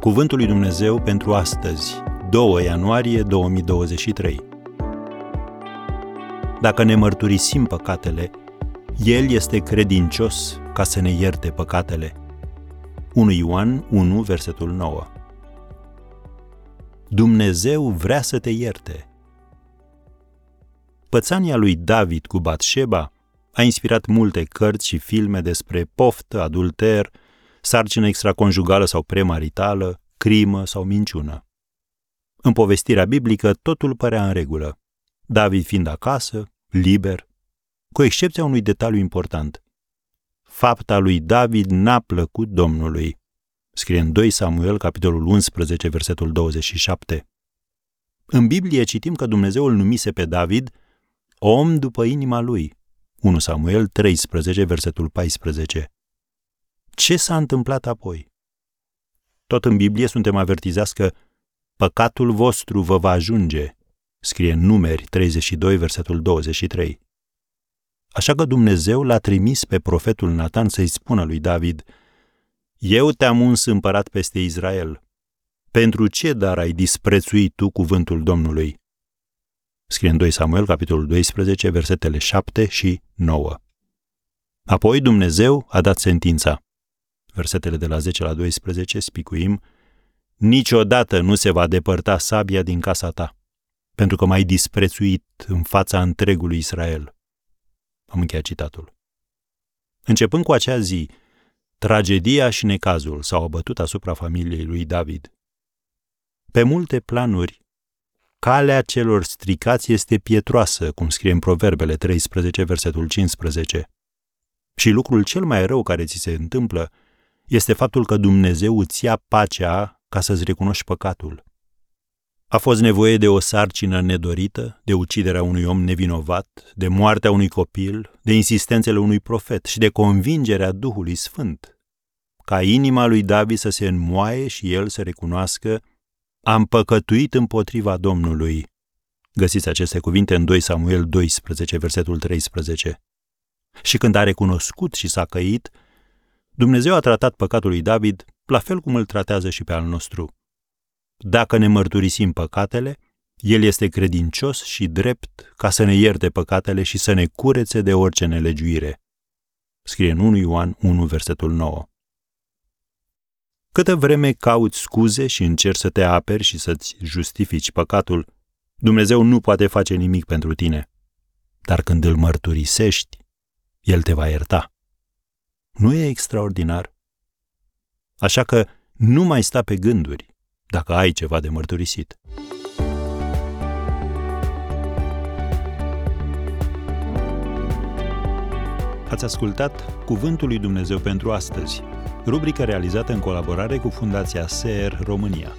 Cuvântul lui Dumnezeu pentru astăzi, 2 ianuarie 2023. Dacă ne mărturisim păcatele, El este credincios ca să ne ierte păcatele. 1 Ioan 1, versetul 9. Dumnezeu vrea să te ierte. Pățania lui David cu Batșeba a inspirat multe cărți și filme despre poftă, adulter, sarcină extraconjugală sau premaritală, crimă sau minciună. În povestirea biblică totul părea în regulă. David fiind acasă, liber, cu excepția unui detaliu important. Fapta lui David n-a plăcut Domnului. Scrie în 2 Samuel, capitolul 11, versetul 27. În Biblie citim că Dumnezeu îl numise pe David om după inima lui. 1 Samuel 13, versetul 14. Ce s-a întâmplat apoi? Tot în Biblie suntem avertizați că păcatul vostru vă va ajunge, scrie în numeri 32, versetul 23. Așa că Dumnezeu l-a trimis pe profetul Natan să-i spună lui David, Eu te-am uns împărat peste Israel. Pentru ce dar ai disprețuit tu cuvântul Domnului? Scrie în 2 Samuel, capitolul 12, versetele 7 și 9. Apoi Dumnezeu a dat sentința versetele de la 10 la 12, spicuim, Niciodată nu se va depărta sabia din casa ta, pentru că m-ai disprețuit în fața întregului Israel. Am încheiat citatul. Începând cu acea zi, tragedia și necazul s-au abătut asupra familiei lui David. Pe multe planuri, calea celor stricați este pietroasă, cum scrie în Proverbele 13, versetul 15. Și lucrul cel mai rău care ți se întâmplă este faptul că Dumnezeu îți ia pacea ca să-ți recunoști păcatul. A fost nevoie de o sarcină nedorită, de uciderea unui om nevinovat, de moartea unui copil, de insistențele unui profet și de convingerea Duhului Sfânt, ca inima lui David să se înmoaie și el să recunoască am păcătuit împotriva Domnului. Găsiți aceste cuvinte în 2 Samuel 12, versetul 13. Și când a recunoscut și s-a căit, Dumnezeu a tratat păcatul lui David la fel cum îl tratează și pe al nostru. Dacă ne mărturisim păcatele, El este credincios și drept ca să ne ierte păcatele și să ne curețe de orice nelegiuire. Scrie în 1 Ioan 1, versetul 9. Câtă vreme cauți scuze și încerci să te aperi și să-ți justifici păcatul, Dumnezeu nu poate face nimic pentru tine. Dar când îl mărturisești, El te va ierta. Nu e extraordinar? Așa că nu mai sta pe gânduri dacă ai ceva de mărturisit. Ați ascultat Cuvântul lui Dumnezeu pentru astăzi, rubrica realizată în colaborare cu Fundația SER România.